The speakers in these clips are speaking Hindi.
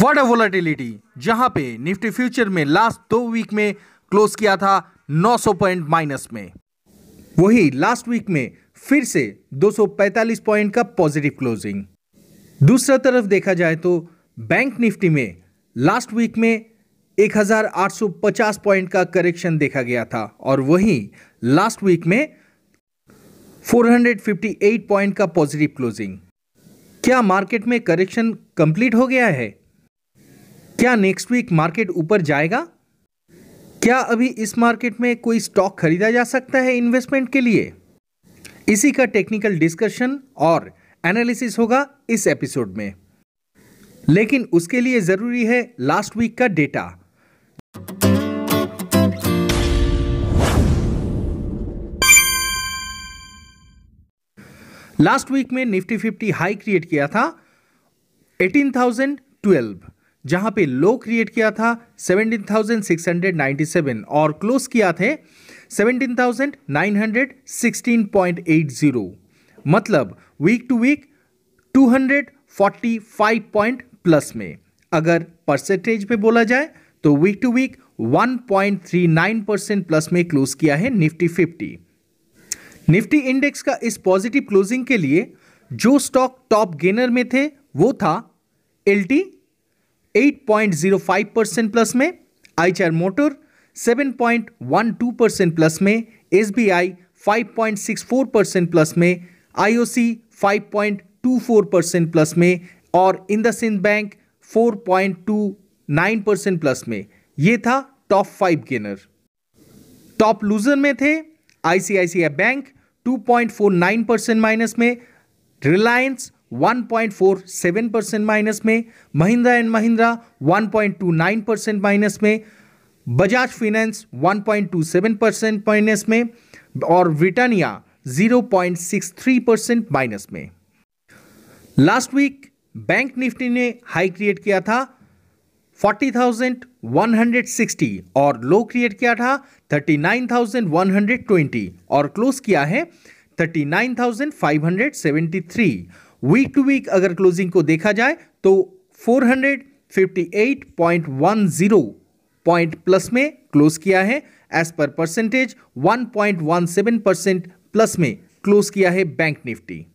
व्हाट अ वोलेटिलिटी जहाँ पे निफ्टी फ्यूचर में लास्ट दो वीक में क्लोज किया था 900 पॉइंट माइनस में। वही लास्ट वीक में फिर से 245 पॉइंट का पॉजिटिव क्लोजिंग दूसरा तरफ़ देखा जाए तो बैंक निफ्टी में लास्ट वीक में 1850 पॉइंट का करेक्शन देखा गया था और वहीं लास्ट वीक में 458 पॉइंट का पॉजिटिव क्लोजिंग क्या मार्केट में करेक्शन कंप्लीट हो गया है? क्या नेक्स्ट वीक मार्केट ऊपर जाएगा? क्या अभी इस मार्केट में कोई स्टॉक खरीदा जा सकता है इन्वेस्टमेंट के लिए? इसी का टेक्निकल डिस्कशन और एनालिसिस होगा इस एपिसोड में। लेकिन उसके लिए ज़रूरी है लास्ट वीक का डेटा लास्ट वीक में निफ्टी फिफ्टी हाई क्रिएट किया था 18,012 जहाँ पे लो क्रिएट किया था 17,697 और क्लोज किया थे 17,916.80 मतलब week to week 245 point plus में। अगर परसेंटेज पे बोला जाए तो week to week 1.39 percent plus में क्लोज किया है निफ्टी फिफ्टी निफ्टी इंडेक्स का इस पॉजिटिव क्लोजिंग के लिए जो स्टॉक टॉप गेनर में थे वो था L T eight point zero five percent plus में Eicher motor, seven point one two percent plus में S B I five point six four percent plus में I O C five point two four percent plus में और IndusInd bank, four point two nine percent plus में। ये था top five gainer. Top loser में थे आईसीआईसीआई बैंक 2.49 परसेंट माइनस में, रिलायंस 1.47 परसेंट माइनस में Mahindra and Mahindra 1.29 percent minus में बजाज फाइनेंस 1.27 परसेंट माइनस में और ब्रिटानिया 0.63 परसेंट माइनस में। लास्ट वीक बैंक निफ्टी ने हाई क्रिएट किया था 40,160 और लो क्रिएट किया था 39,120 और क्लोज किया है 39,573 वीक टू वीक अगर क्लोजिंग को देखा जाए तो 458.10 पॉइंट प्लस में क्लोज किया है। एज पर परसेंटेज 1.17 परसेंट प्लस में क्लोज किया है बैंक निफ्टी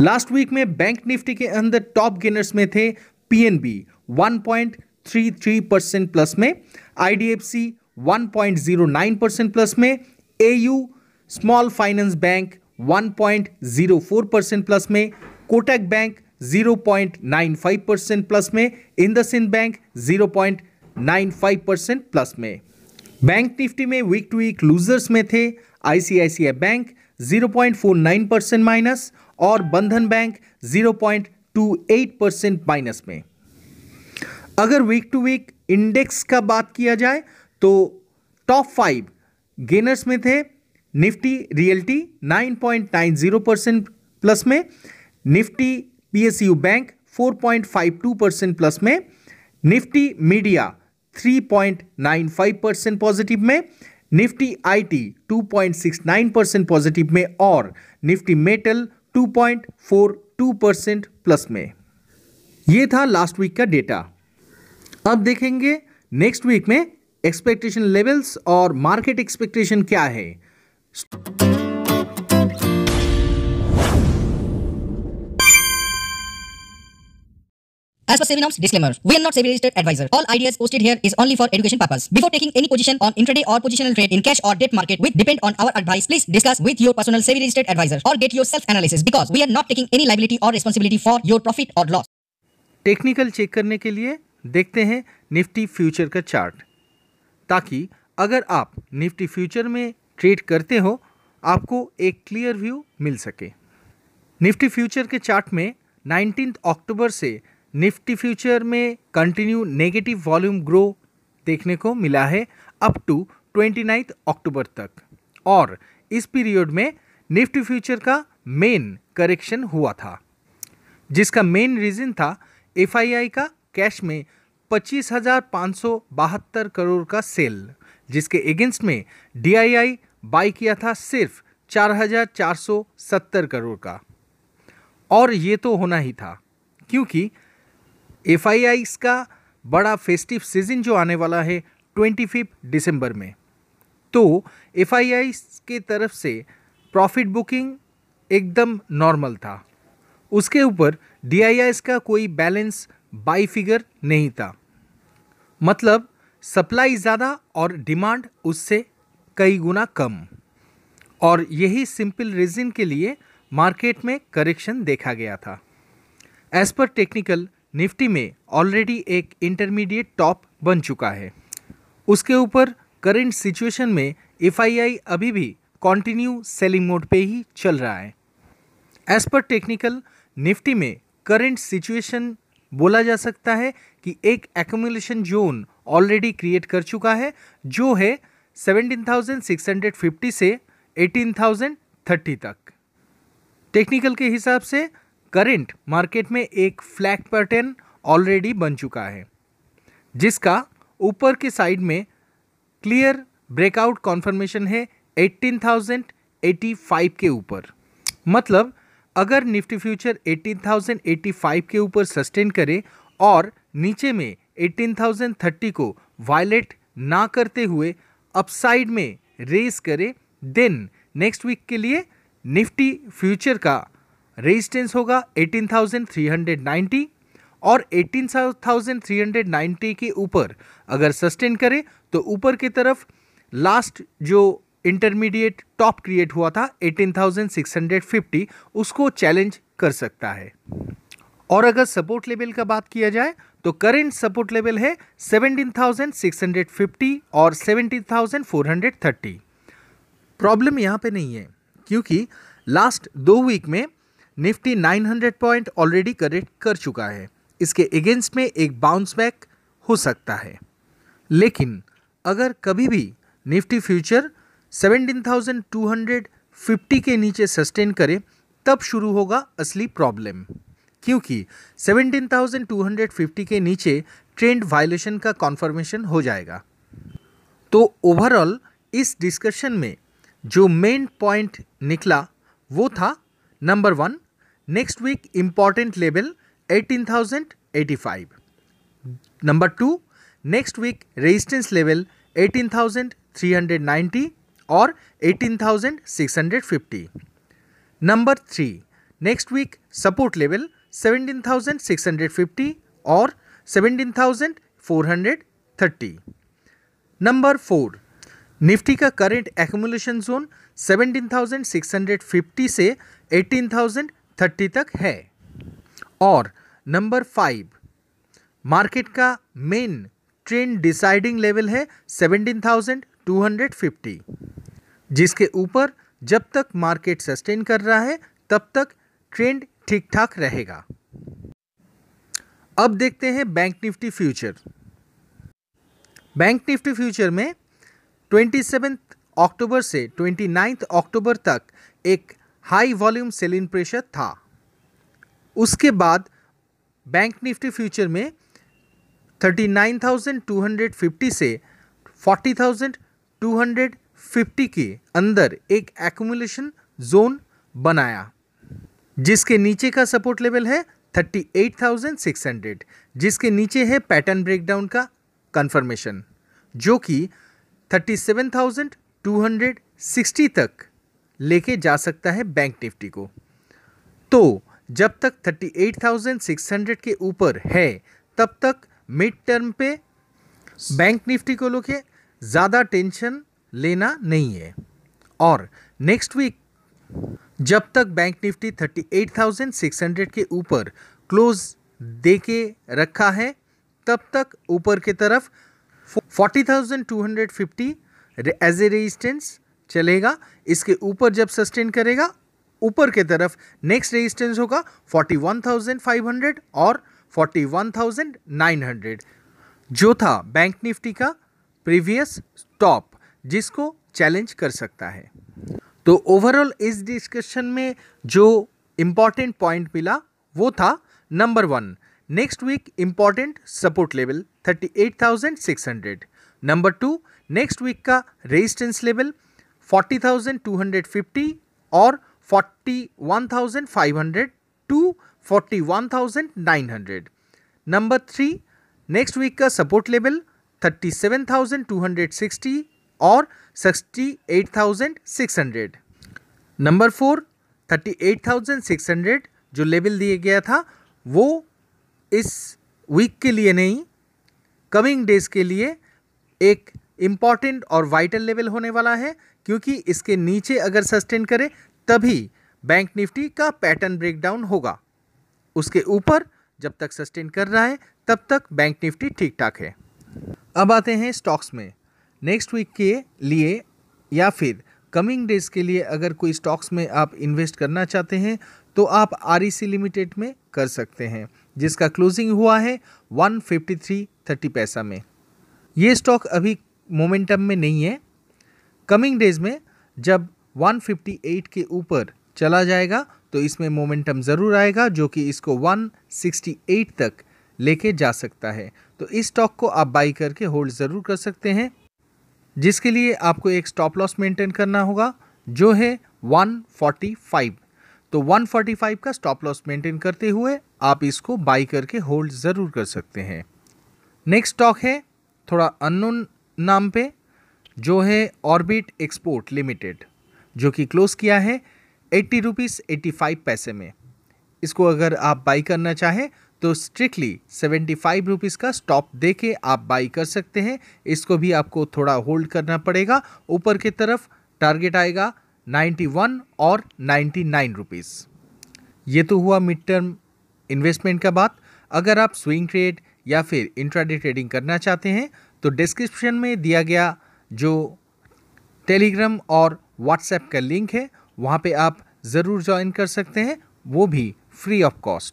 लास्ट वीक में बैंक निफ्टी के अंदर टॉप गेनर्स में थे पीएनबी 1.33 परसेंट प्लस में आईडीएफसी 1.09 परसेंट प्लस में AU small finance bank 1.04 percent plus में कोटक बैंक 0.95 परसेंट प्लस में इंदसिंध बैंक 0.95 परसेंट प्लस में। बैंक निफ्टी में वीक टू वीक लूजर्स में थे आईसीआईसीआई बैंक 0.49 परसेंट माइनस और बंधन बैंक 0.28 परसेंट माइनस में। अगर वीक टू वीक इंडेक्स का बात किया जाए तो टॉप फाइव गेनर्स में थे निफ्टी रियल्टी 9.90 परसेंट प्लस में, Nifty PSU bank 4.52 percent plus में, निफ्टी मीडिया 3.95 परसेंट पॉजिटिव में, निफ्टी आईटी 2.69 परसेंट पॉजिटिव में और निफ्टी मेटल 2.42 परसेंट प्लस में। यह था लास्ट वीक का डेटा। अब देखेंगे नेक्स्ट वीक में एक्सपेक्टेशन लेवल्स और मार्केट एक्सपेक्टेशन क्या है। As per SEBI norms, disclaimer, we are not SEBI registered advisor. All ideas posted here is only for education purpose. Before taking any position on intraday or positional trade in cash or debt market which depend on our advice, please discuss with your personal SEBI registered advisor or get your self analysis because we are not taking any liability or responsibility for your profit or loss. Technical check करने के लिए देखते हैं निफ्टी फ्यूचर का चार्ट ताकि अगर आप निफ्टी फ्यूचर में ट्रेड करते हो, आपको एक क्लियर व्यू मिल सके। निफ्टी फ्यूचर के चार्ट में नाइनटीन अक्टूबर से निफ्टी फ्यूचर में कंटिन्यू नेगेटिव वॉल्यूम ग्रो देखने को मिला है up to twenty ninth October तक। और इस पीरियड में निफ्टी फ्यूचर का मेन करेक्शन हुआ था, जिसका मेन रीज़न था एफआईआई का कैश में पच्चीस हज़ार सौ बहत्तर करोड़ का सेल जिसके अगेंस्ट में डीआईआई बाई किया था सिर्फ़ चार हज़ार चार सौ सत्तर करोड़ का। और ये तो होना ही था, क्योंकि एफ़ का बड़ा फेस्टिव सीज़न जो आने वाला है ट्वेंटी फिफ्थ दिसंबर में। तो एफ़ के तरफ़ से प्रॉफिट बुकिंग एकदम नॉर्मल था। उसके ऊपर डी का कोई बैलेंस बाई फिगर नहीं था। मतलब सप्लाई ज़्यादा और डिमांड उससे कई गुना कम। और यही सिंपल रीज़न के लिए मार्केट में करेक्शन देखा गया था। एज पर टेक्निकल निफ्टी में ऑलरेडी एक इंटरमीडिएट टॉप बन चुका है। उसके ऊपर करंट सिचुएशन में एफआईआई अभी भी कॉन्टिन्यू सेलिंग मोड पे ही चल रहा है। एज पर टेक्निकल निफ्टी में करंट सिचुएशन बोला जा सकता है कि एक एक्यूमुलेशन जोन ऑलरेडी क्रिएट कर चुका है, जो है 17,650 से 18,030 तक। टेक्निकल के हिसाब से करंट मार्केट में एक फ्लैग पैटर्न ऑलरेडी बन चुका है जिसका ऊपर के साइड में क्लियर ब्रेकआउट कॉन्फर्मेशन है 18,085 के ऊपर। मतलब अगर निफ्टी फ्यूचर 18,085 के ऊपर सस्टेन करे और नीचे में 18,030 को वायलेट ना करते हुए अपसाइड में रेस करे देन नेक्स्ट वीक के लिए निफ्टी फ्यूचर का रेजिस्टेंस होगा 18,390 और 18,390 के ऊपर अगर सस्टेन करे तो ऊपर की तरफ़ लास्ट जो इंटरमीडिएट टॉप क्रिएट हुआ था 18,650 उसको चैलेंज कर सकता है। और अगर सपोर्ट लेवल का बात किया जाए तो करेंट सपोर्ट लेवल है 17,650 और 17,430 प्रॉब्लम यहाँ पे नहीं है क्योंकि लास्ट दो वीक में निफ्टी 900 पॉइंट ऑलरेडी करेक्ट कर चुका है। इसके अगेंस्ट में एक बाउंस बैक हो सकता है। लेकिन अगर कभी भी निफ्टी फ्यूचर 17,250 के नीचे सस्टेन करे तब शुरू होगा असली प्रॉब्लम क्योंकि 17,250 के नीचे ट्रेंड वायलेशन का कॉन्फर्मेशन हो जाएगा। तो ओवरऑल इस डिस्कशन में जो मेन पॉइंट निकला वो था number one next week important level 18,085 number two next week resistance level 18,390 और 18,650 number three next week support level 17,650 और 17,430 नंबर फोर निफ्टी का करंट एक्यूमुलेशन जोन 17,650 से 18,030 तक है। और नंबर फाइव मार्केट का मेन ट्रेंड डिसाइडिंग लेवल है 17,250 जिसके ऊपर जब तक मार्केट सस्टेन कर रहा है तब तक ट्रेंड ठीक ठाक रहेगा। अब देखते हैं bank Nifty future. Bank Nifty future में ट्वेंटी अक्टूबर से ट्वेंटी अक्टूबर तक एक हाई वॉल्यूम सेलिंग प्रेशर था। उसके बाद बैंक निफ्टी फ्यूचर में 39,250 से 40,250 के अंदर एक एक्यूमुलेशन जोन बनाया। जिसके नीचे का सपोर्ट लेवल है 38,600 जिसके नीचे है पैटर्न ब्रेकडाउन का कंफर्मेशन जो कि 37,260 तक लेके जा सकता है बैंक निफ्टी को। तो जब तक 38,600 के ऊपर है तब तक मिड टर्म पे बैंक निफ्टी को लोग ज़्यादा टेंशन लेना नहीं है। और नेक्स्ट वीक जब तक बैंक निफ्टी 38,600 के ऊपर क्लोज दे के रखा है तब तक ऊपर की तरफ़ 40,250 एज ए रेजिस्टेंस चलेगा। इसके ऊपर जब सस्टेन करेगा ऊपर के तरफ़ नेक्स्ट रेजिस्टेंस होगा 41,500 और 41,900 जो था बैंक निफ्टी का प्रीवियस टॉप जिसको चैलेंज कर सकता है। तो ओवरऑल इस डिस्कशन में जो इंपॉर्टेंट पॉइंट मिला वो था number one next week important support level 38,600 number two next week का रेजिस्टेंस लेवल 40,250 और 41,500 to 41,900 number three next week का सपोर्ट लेवल 37,260 और 68,600 नंबर फोर 38,600 जो लेवल दिया गया था वो इस वीक के लिए नहीं कमिंग डेज़ के लिए एक इंपॉर्टेंट और वाइटल लेवल होने वाला है क्योंकि इसके नीचे अगर सस्टेन करे तभी बैंक निफ्टी का पैटर्न ब्रेकडाउन होगा। उसके ऊपर जब तक सस्टेन कर रहा है तब तक बैंक निफ्टी ठीक ठाक है। अब आते हैं स्टॉक्स में। नेक्स्ट वीक के लिए या फिर कमिंग डेज़ के लिए अगर कोई स्टॉक्स में आप इन्वेस्ट करना चाहते हैं तो आप आर लिमिटेड में कर सकते हैं, जिसका क्लोजिंग हुआ है वन फिफ्टी थ्री थर्टी पैसा में। ये स्टॉक अभी मोमेंटम में नहीं है। कमिंग डेज़ में जब 158 के ऊपर चला जाएगा तो इसमें मोमेंटम ज़रूर आएगा, जो कि इसको 168 तक लेके जा सकता है। तो इस स्टॉक को आप बाई करके होल्ड ज़रूर कर सकते हैं। जिसके लिए आपको एक स्टॉप लॉस मेंटेन करना होगा, जो है 145 तो 145 का स्टॉप लॉस मेंटेन करते हुए आप इसको बाई करके होल्ड ज़रूर कर सकते हैं। नेक्स्ट स्टॉक है, थोड़ा अननोन नाम पे, जो है ऑर्बिट एक्सपोर्ट लिमिटेड जो कि क्लोज किया है एट्टी रुपीज़ एट्टी फाइव पैसे में। इसको अगर आप बाई करना चाहें तो स्ट्रिक्टली सेवेंटी फाइव रुपीज़ का स्टॉप दे के आप बाई कर सकते हैं। इसको भी आपको थोड़ा होल्ड करना पड़ेगा। ऊपर की तरफ़ टारगेट आएगा नाइन्टी वन और नाइन्टी नाइन रुपीज़ ये तो हुआ मिड टर्म इन्वेस्टमेंट का बात। अगर आप स्विंग ट्रेड या फिर इंट्राडे ट्रेडिंग करना चाहते हैं तो डिस्क्रिप्शन में दिया गया जो टेलीग्राम और व्हाट्सएप का लिंक है, वहाँ पे आप ज़रूर ज्वाइन कर सकते हैं। वो भी फ्री ऑफ़ कॉस्ट